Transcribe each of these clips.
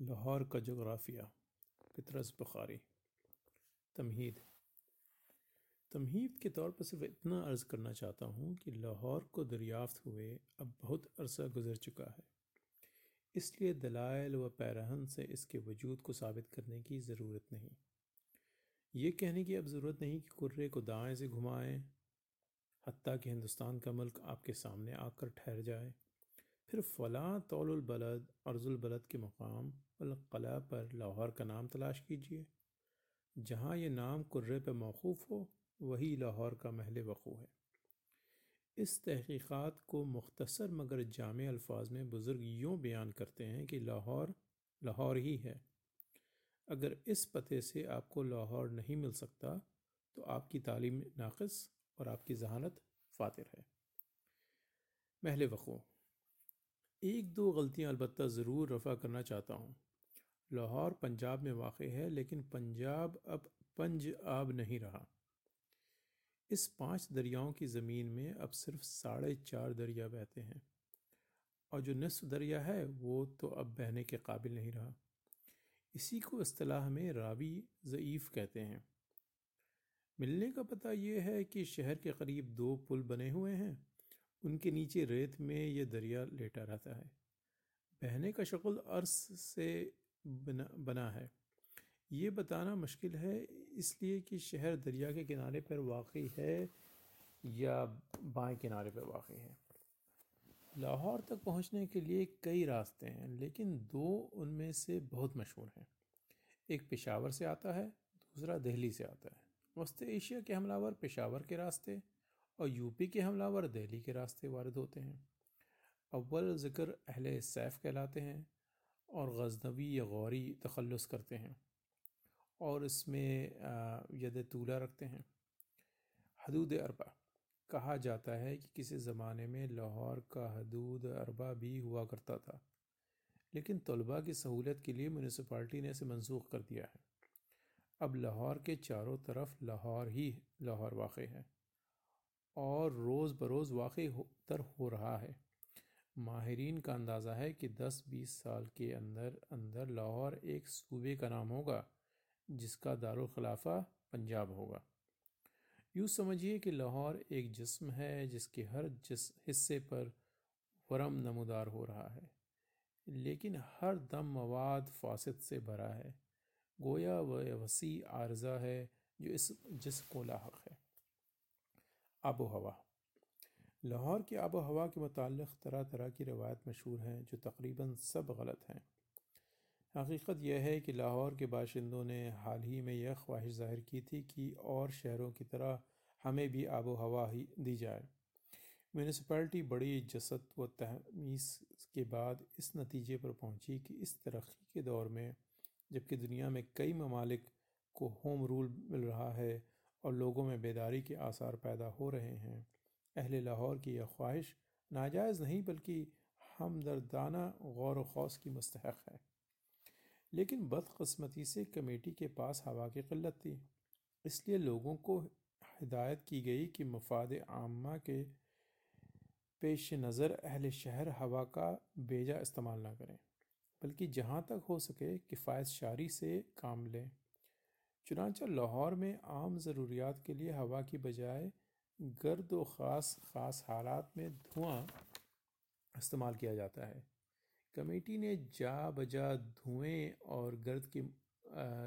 लाहौर का जोग्राफिया पितरस बुखारी। तमहीद। तमहीद के तौर पर सिर्फ़ इतना अर्ज़ करना चाहता हूँ कि लाहौर को दरियाफ़्त हुए अब बहुत अरसा गुज़र चुका है। इसलिए दलाइल व पैरहन से इसके वजूद को साबित करने की ज़रूरत नहीं। ये कहने की अब ज़रूरत नहीं कि कुर्रे को दाएँ से घुमाएँ हती कि हिंदुस्तान का मुल्क आपके सामने आकर ठहर जाए। फिर फ़लाँ तौलबलद अर्जुलबलद के मकाम कला पर लाहौर का नाम तलाश कीजिए। जहाँ ये नाम कुर्रे पर मौकूफ़ हो, वही लाहौर का महल वक़ू है। इस तहकीक़ात को मुख्तसर मगर जाम अल्फाज में बुज़ुर्ग यूँ बयान करते हैं कि लाहौर लाहौर ही है। अगर इस पते से आपको लाहौर नहीं मिल सकता तो आपकी तालीम नाकस और आपकी जहानत फातिर है। महल वक़ू एक दो गलतियाँ अलबत् ज़रूर रफ़ा करना चाहता हूँ। लाहौर पंजाब में वाक़ है, लेकिन पंजाब अब पंज आब नहीं रहा। इस पाँच दरियाओं की ज़मीन में अब सिर्फ़ साढ़े चार दरिया बहते हैं। और जो नसफ दरिया है, वो तो अब बहने के काबिल नहीं रहा। इसी को असलाह में रावी ज़यीफ़ कहते हैं। मिलने का पता ये है कि शहर के करीब दो पुल बने हुए हैं। उनके नीचे रेत में ये दरिया लेटा रहता है। बहने का शक्ल अर्स से बना बना है। ये बताना मुश्किल है, इसलिए कि शहर दरिया के किनारे पर वाक़ है या बाएँ किनारे पर वाक़ है। लाहौर तक पहुँचने के लिए कई रास्ते हैं, लेकिन दो उनमें से बहुत मशहूर हैं। एक पेशावर से आता है, दूसरा दिल्ली से आता है। वस्त एशिया के हमलावर पेशावर के रास्ते और यूपी के हमलावर दिल्ली के रास्ते वारद होते हैं। अव्वल ज़िक्र अहल सैफ कहलाते हैं और गजनवी या गौरी तखलस करते हैं और इसमें यद तूला रखते हैं। हदूद अरबा, कहा जाता है कि किसी ज़माने में लाहौर का हदूद अरबा भी हुआ करता था, लेकिन तलबा की सहूलत के लिए म्यूनसिपाल्टी ने इसे मनसूख कर दिया है। अब लाहौर के चारों तरफ़ लाहौर ही लाहौर वाक़ है। और रोज़ बरोज़ वाक़ तर हो रहा है। माहरीन का अंदाज़ा है कि 10-20 साल के अंदर अंदर लाहौर एक सूबे का नाम होगा, जिसका दारुखलाफा पंजाब होगा। यूँ समझिए कि लाहौर एक जिस्म है, जिसके हर जिस हिस्से पर वरम नमदार हो रहा है, लेकिन हर दम मवाद फासद से भरा है। गोया व वसी आर्जा है, जो इस जिस को लाक है। आबो हवा लाहौर की आबो हवा के मुतल तरह तरह की रवायत मशहूर हैं जो तकरीबन सब गलत हैं। हकीकत यह है कि लाहौर के बाशिंदों ने हाल ही में यह ख्वाहिश ज़ाहिर की थी कि और शहरों की तरह हमें भी आबो हवा ही दी जाए। म्यूनसिपैलिटी बड़ी जसत व तहमीस के बाद इस नतीजे पर पहुँची कि इस तरक्की के दौर में, जबकि दुनिया में कई ममालिक को होम रूल मिल रहा है और लोगों में बेदारी के आसार पैदा हो रहे हैं। अहल लाहौर की यह ख्वाहिश नाजायज़ नहीं, बल्कि हमदर्दाना गौर वौस की मस्तक है। लेकिन बदकस्मती से कमेटी के पास हवा की किल्लत थी। इसलिए लोगों को हिदायत की गई कि मफाद आमा के पेश नज़र अहल शहर हवा का बेजा इस्तेमाल ना करें, बल्कि जहाँ तक हो सके किफ़ायत शारी से काम लें। चुनाचा लाहौर में आम ज़रूरियात के लिए हवा की बजाय गर्द व ख़ास ख़ास हालात में धुआँ इस्तेमाल किया जाता है। कमेटी ने जा बजा धुएँ और गर्द के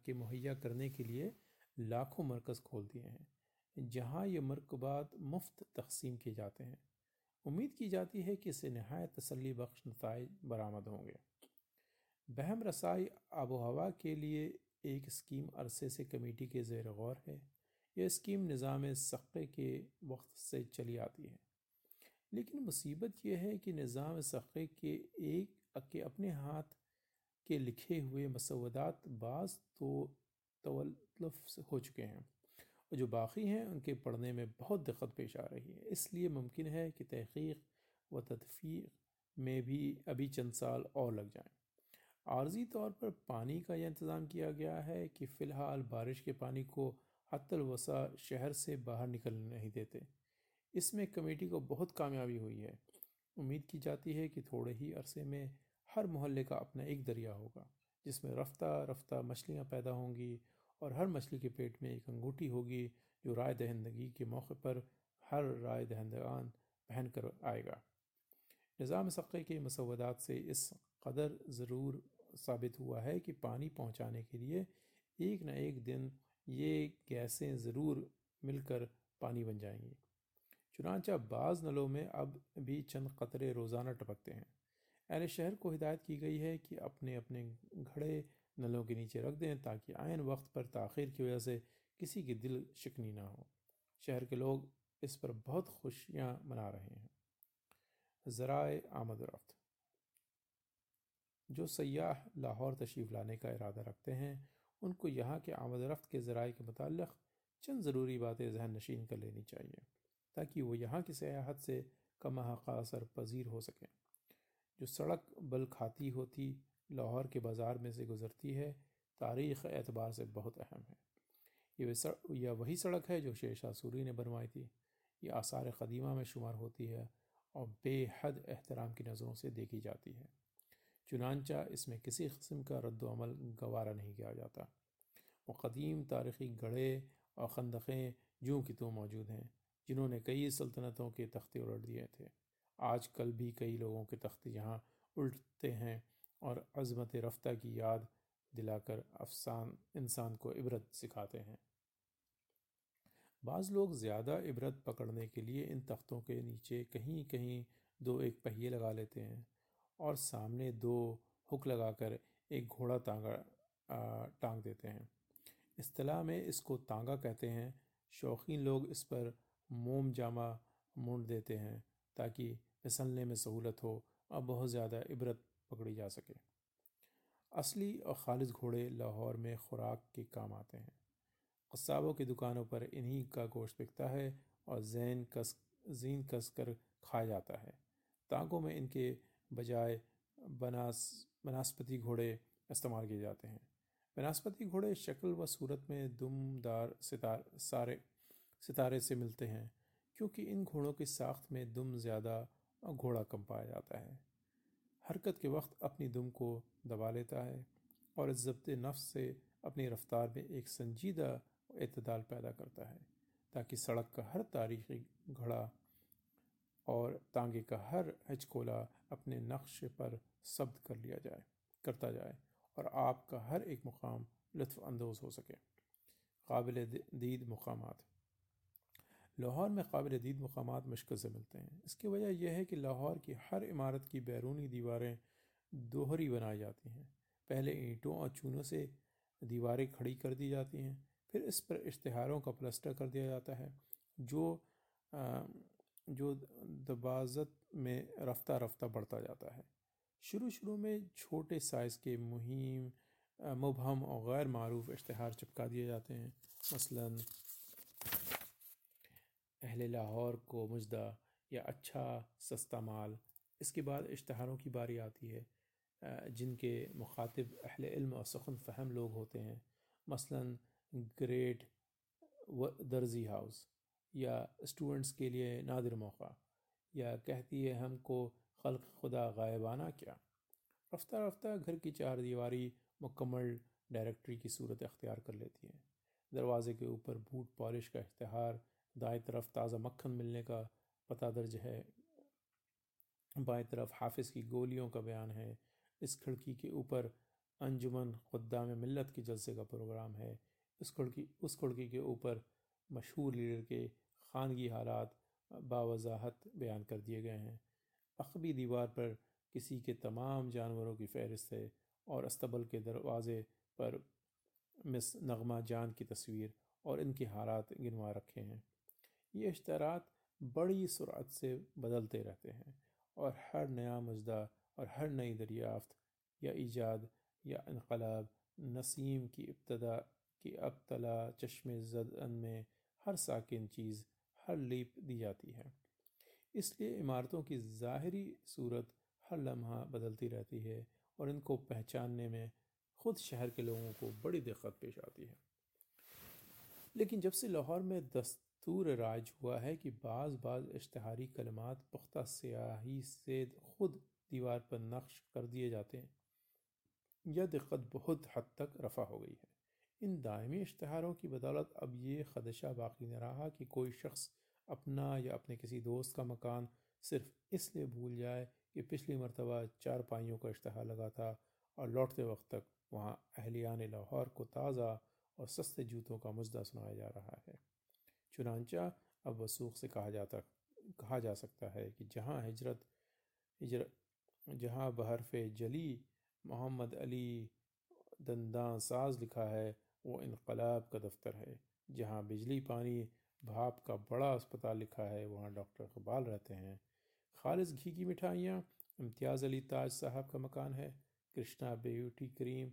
के मुहैया करने के लिए लाखों मरकज़ खोल दिए हैं, जहाँ ये मरकबात मुफ़्त तकसीम किए जाते हैं। उम्मीद की जाती है कि इससे नहायत तसली बख्श नतज बरामद होंगे। बहम रसाई आबो हवा के लिए एक स्कीम अरसे से कमेटी के जेर गौर है। यह स्कीम निज़ाम सक़े के वक्त से चली आती है। लेकिन मुसीबत यह है कि निज़ाम सक़े के एक के अपने हाथ के लिखे हुए मसवदात बाज़ तो तवलफ हो चुके हैं। और जो बाकी हैं, उनके पढ़ने में बहुत दिक्कत पेश आ रही है। इसलिए मुमकिन है कि तहकीक व तदफ़ीक में भी अभी चंद साल और लग जाएँ। आर्जी तौर पर पानी का यह इंतज़ाम किया गया है कि फ़िलहाल बारिश के पानी को हतलवसा शहर से बाहर निकलने नहीं देते। इसमें कमेटी को बहुत कामयाबी हुई है। उम्मीद की जाती है कि थोड़े ही अरसे में हर मोहल्ले का अपना एक दरिया होगा, जिसमें रफ्ता रफ्ता मछलियाँ पैदा होंगी और हर मछली के पेट में एक अंगूठी होगी, जो राय दहंदगी के मौके पर हर राय दहंदगान पहन कर आएगा। निज़ाम सक़े के मसवदात से इस कदर ज़रूर साबित हुआ है कि पानी पहुँचाने के लिए एक न एक दिन ये गैसें ज़रूर मिलकर पानी बन जाएँगी। चुनाचा बाज़ नलों में अब भी चंद कतरे रोज़ाना टपकते हैं। अहल शहर को हिदायत की गई है कि अपने अपने घड़े नलों के नीचे रख दें ताकि आयन वक्त पर ताख़िर की वजह से किसी की दिल शिकनी ना हो। शहर के लोग इस पर बहुत खुशियाँ मना रहे हैं। ज़रा आमद रफ्त। जो सयाह लाहौर तशरीफ़ लाने का इरादा रखते हैं, उनको यहाँ के आमद रफ्त के ज़राए के मतलब चंद ज़रूरी बातें जहन नशीन कर लेनी चाहिए, ताकि वो यहाँ की सयाहत से कम असर पजीर हो सकें। जो सड़क बल खाती होती लाहौर के बाज़ार में से गुज़रती है, तारीख़ एतबार से बहुत अहम है। ये यह वही सड़क है जो शेर शाह सूरी ने बनवाई थी। ये आसार क़दीमा में शुमार होती है और बेहद एहतराम की नज़रों से देखी जाती है। चुनानचा इसमें किसी किस्म का रद्दमल गवारा नहीं किया जाता। वो कदीम तारीख़ी गढ़े और खंदक़ें जूँ की तो मौजूद हैं, जिन्होंने कई सल्तनतों के तख्ते उलट दिए थे। आज कल भी कई लोगों के तख्ते यहाँ उल्टते हैं और अज़मत रफ्ता की याद दिलाकर अफसान, इंसान को इबरत सिखाते हैं। बाज़ लोग ज़्यादा इबरत पकड़ने के लिए इन तख्तों के नीचे कहीं कहीं दो एक पहिए लगा लेते हैं। और सामने दो हुक लगाकर एक घोड़ा तांगा टांग देते हैं। इस्तलाह में इसको तांगा कहते हैं। शौकीन लोग इस पर मोम जामा मूंड देते हैं ताकि फिसलने में सहूलत हो और बहुत ज़्यादा इबरत पकड़ी जा सके। असली और खालिज घोड़े लाहौर में खुराक के काम आते हैं। कस्साबों की दुकानों पर इन्हीं का गोश्त बिकता है और जैन कस, जीन कस कर खाया जाता है। ताकों में इनके बजाय बनास बनास्पति घोड़े इस्तेमाल किए जाते हैं। बनास्पति घोड़े शक्ल व सूरत में दुमदार सितार, सारे सितारे से मिलते हैं, क्योंकि इन घोड़ों की साख्त में दुम ज़्यादा और घोड़ा कम पाया जाता है। हरकत के वक्त अपनी दुम को दबा लेता है और इस जब्त नफ्स से अपनी रफ्तार में एक संजीदा अतदाल पैदा करता है, ताकि सड़क का हर तारीखी घड़ा और तांगे का हर हजकोला अपने नक्श पर शब्द कर लिया जाए, करता जाए और आपका हर एक मुकाम लुत्फ़अंदोज़ हो सके। काबिल दीद मकाम लाहौर में काबिल दीद मकाम मुश्किल से मिलते हैं। इसकी वजह यह है कि लाहौर की हर इमारत की बैरूनी दीवारें दोहरी बनाई जाती हैं। पहले ईंटों और चूनों से दीवारें खड़ी कर दी जाती हैं, फिर इस पर इश्तहारों का प्लस्टर कर दिया जाता है, जो जो दबाजत में रफ्ता रफ्ता बढ़ता जाता है। शुरू शुरू में छोटे साइज़ के मुहिम मुबहम और गैर मरूफ इश्तहार चिपका दिए जाते हैं। मसलन, अहल लाहौर को मुजदा या अच्छा सस्ता माल। इसके बाद इश्तहारों की बारी आती है जिनके मुखातिब अहल इल्म और सखन फ़हम लोग होते हैं। मसलन, ग्रेट दर्जी हाउस। या स्टूडेंट्स के लिए नादिर मौका, या कहती है हमको खल्क खुदा गायबाना क्या? रफ्ता रफ्ता घर की चार दीवारी मुकम्मल डायरेक्टरी की सूरत अख्तियार कर लेती है। दरवाज़े के ऊपर बूट पॉलिश का इश्तहार, दाएँ तरफ़ ताज़ा मक्खन मिलने का पता दर्ज है। बाएँ तरफ़ हाफिज़ की गोलियों का बयान है। इस खिड़की के ऊपर अंजुमन खुदा में मिलत के जलसे का प्रोग्राम है। उस खिड़की उस खिड़की के ऊपर मशहूर लीडर के खानगी हालात बावजाहत बयान कर दिए गए हैं। अखबी दीवार पर किसी के तमाम जानवरों की फहरिस्त है और अस्तबल के दरवाज़े पर मिस नगमा जान की तस्वीर और इनके हालात गिनवा रखे हैं। ये इश्तरात बड़ी सुरत से बदलते रहते हैं और हर नया मुजदा और हर नई दरियाफ्त या ईजाद या इनकलाब नसीम की इब्तदा की अबतला चश्मे जदन में हर साकिन चीज़ हर लीप दी जाती है। इसलिए इमारतों की ज़ाहरी सूरत हर लम्हा बदलती रहती है और इनको पहचानने में ख़ुद शहर के लोगों को बड़ी दिक्कत पेश आती है। लेकिन जब से लाहौर में दस्तूर राज हुआ है कि बाज़ बाज़ इश्तहारी कलमात पुख्ता स्याही से ख़ुद दीवार पर नक्श कर दिए जाते हैं, यह दिक्कत बहुत हद तक रफा हो गई है। इन दायमी इश्तहारों की बदौलत अब ये खदशा बाकी न रहा कि कोई शख्स अपना या अपने किसी दोस्त का मकान सिर्फ़ इसलिए भूल जाए कि पिछली मरतबा चार पाइयों का इश्तहार लगा था और लौटते वक्त तक वहाँ अहलियान लाहौर को ताज़ा और सस्ते जूतों का मुजदा सुनाया जा रहा है। चुनानचा अब वसूख से कहा जाता, कहा जा सकता है कि जहाँ हज़रत हिजरत जहाँ बहरफ जली मोहम्मद अली दंदा साज लिखा है वो इनकलाब का दफ्तर है, जहाँ बिजली पानी भाप का बड़ा अस्पताल लिखा है, वहाँ डॉक्टर इकबाल रहते हैं। खालिज घी की मिठाइयाँ, इम्तियाज़ अली ताज साहब का मकान है, कृष्णा ब्यूटी क्रीम,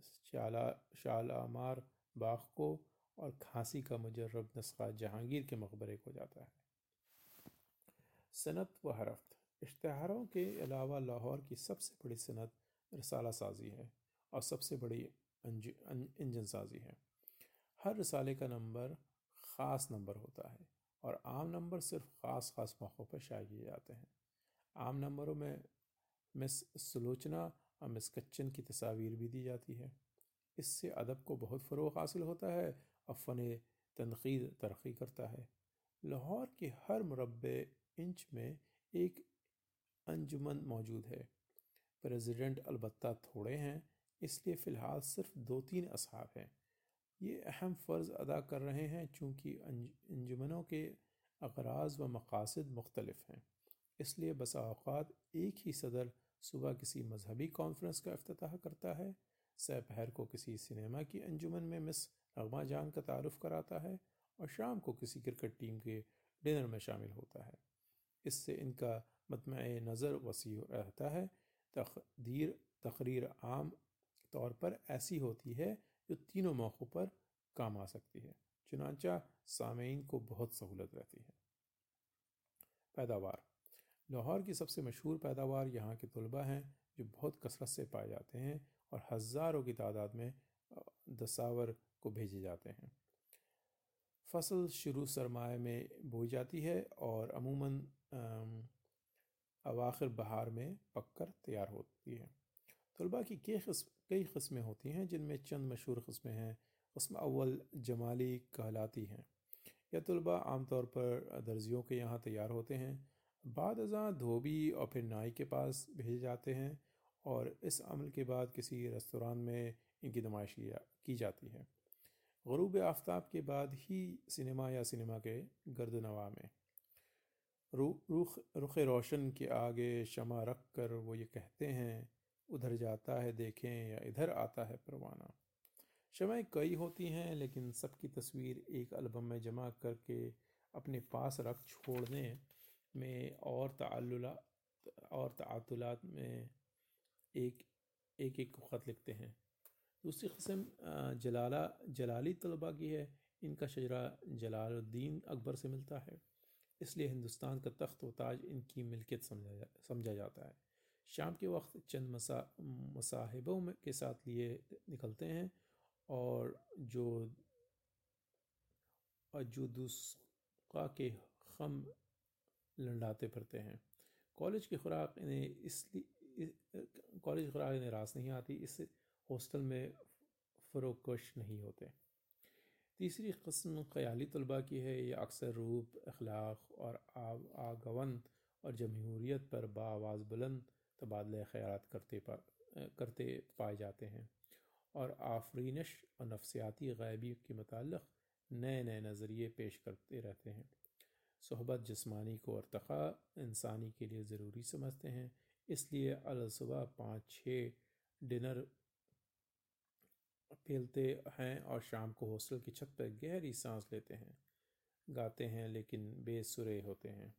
शाला, शाल आमार, बाग और खांसी का मुजरब नस्खा जहांगीर के मकबरे को जाता है। सनत व हरफ्त, इश्तहारों के अलावा लाहौर की सबसे बड़ी सनत रसाला साजी है और सबसे बड़ी इंजन साजी है। हर रसाले का नंबर ख़ास नंबर होता है और आम नंबर सिर्फ़ ख़ास ख़ास मौक़ों पर शाये किए जाते हैं। आम नंबरों में मिस सलोचना और मिस कच्चन की तस्वीर भी दी जाती है। इससे अदब को बहुत फ़रोग हासिल होता है और फ़न तनकीद तरक्की करता है। लाहौर के हर मुरब इंच में एक अंजुमन मौजूद है। प्रेसिडेंट अलबत्ता थोड़े हैं इसलिए फ़िलहाल सिर्फ़ दो तीन असहाब हैं। ये अहम फ़र्ज़ अदा कर रहे हैं चूँकि अंजुमनों के अगराज व मकासद मुख्तलफ हैं। इसलिए बसा अवत एक ही सदर सुबह किसी मजहबी कॉन्फ्रेंस का अफ्ताह करता है, सपहर को किसी सिनेमा की अंजुमन में मिस रगमा जान का तारफ़ कराता है और शाम को किसी क्रिकेट टीम के डिनर में शामिल होता है। इससे इनका मतम नज़र वसी रहता है। तकदीर तकरीर आम तौर पर ऐसी होती है जो तीनों मौक़ों पर काम आ सकती है, चुनाचा सामीन को बहुत सहूलत रहती है। पैदावार, लाहौर की सबसे मशहूर पैदावार यहाँ के तलबा हैं, जो बहुत कसरत से पाए जाते हैं और हज़ारों की तादाद में दसावर को भेजे जाते हैं। फ़सल शुरू सरमाए में बोई जाती है और अमूमन अवाखिर बहार में पककर तैयार होती है। तलबा की कई किस्म कई किस्में होती हैं जिनमें चंद मशहूर किस्में हैं। उसमें अव्वल जमाली कहलाती हैं। यह तलबा आमतौर पर दर्जियों के यहाँ तैयार होते हैं। बाद अज़ा धोबी और फिर नाई के पास भेजे जाते हैं और इस अमल के बाद किसी रेस्तरान में इनकी नुमाइश की जाती है। गरूब आफ्ताब के बाद ही सिनेमा या सिनेमा के गर्द नवा में रुख रुख रोशन के आगे शमा रख कर वो ये कहते हैं उधर जाता है देखें या इधर आता है परवाना। शमाएँ कई होती हैं लेकिन सबकी तस्वीर एक एल्बम में जमा करके अपने पास रख छोड़ने में और और तातुलात में एक एक एक ख़त लिखते हैं। दूसरी कस्म जलाला जलाली तलबा की है। इनका शजरा जलालुद्दीन अकबर से मिलता है। इसलिए हिंदुस्तान का तख्त व ताज इनकी मिल्कियत समझा जा, समझा जाता है। शाम के वक्त चंद मसा, मसाहिबों में के साथ लिए निकलते हैं और जो दूसरा के खम लंडाते फिरते हैं। कॉलेज की खुराक इन्हें इसलिए कॉलेज की खुराक इन्हें रास नहीं आती, इस हॉस्टल में फ़रोकश नहीं होते। तीसरी कस्म ख़याली तलबा की है, ये अक्सर रूप, अखलाक और आगवन और जमहूरीत पर बावाज़ बुलंद तबादला ख्याल करते पा, करते पाए जाते हैं। और आफरीनश और नफसियाती गैबी के मतलब नए नए नज़रिए पेश करते रहते हैं। सहबत जिस्मानी को अरतखा इंसानी के लिए ज़रूरी समझते हैं। इसलिए अलसुबह पाँच, छः डिनर पेलते हैं और शाम को हॉस्टल की छत पर गहरी सांस लेते हैं। गाते हैं लेकिन बेसुरे होते हैं।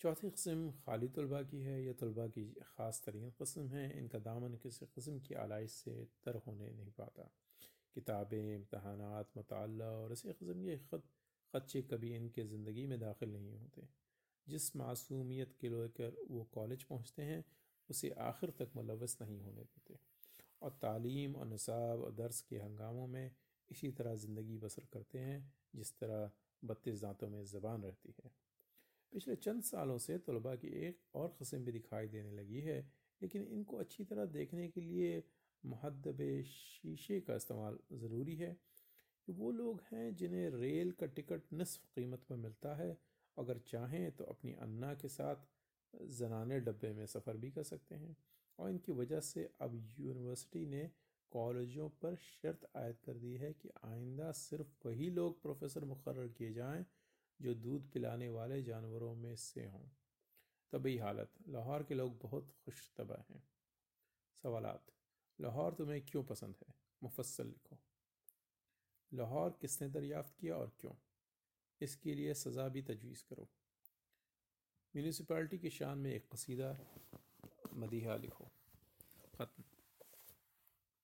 चौथी कस्म खाली तलबा की है, यह तलबा की ख़ास तरीन कस्म है। इनका दामन किसी कस्म की आलाइश से तर होने नहीं पाता। किताबें, इम्तहानात मताल और इसी कस्म के ख़त ख़दचे कभी इनके ज़िंदगी में दाखिल नहीं होते। जिस मासूमियत के लेकर वो कॉलेज पहुँचते हैं, उसे आखिर तक मुलवस नहीं होने देते। और तालीम और नसाब और दर्स के हंगामों में इसी तरह ज़िंदगी बसर करते हैं, जिस तरह बत्तीस दांतों में ज़बान रहती है। पिछले चंद सालों से तलबा की एक और कस्म भी दिखाई देने लगी है, लेकिन इनको अच्छी तरह देखने के लिए महदब शीशे का इस्तेमाल ज़रूरी है कि वो लोग हैं जिन्हें रेल का टिकट नसफ कीमत पर मिलता है। अगर चाहें तो अपनी अन्ना के साथ जनाने डब्बे में सफ़र भी कर सकते हैं। और इनकी वजह से अब यूनिवर्सिटी ने कॉलेजों पर शर्त आयद कर दी है कि आइंदा सिर्फ़ वही लोग प्रोफेसर मुकर किए जाएँ जो दूध पिलाने वाले जानवरों में से हों। तभी हालत। लाहौर के लोग बहुत खुश तबा हैं। सवालत लाहौर तुम्हें क्यों पसंद है? मुफसल लिखो। लाहौर किसने दरियाफ्त किया और क्यों? इसके लिए सज़ा भी तजवीज़ करो। म्यूनसिपाल्टी की शान में एक कसीदा मदीहा लिखो। ख़त्म।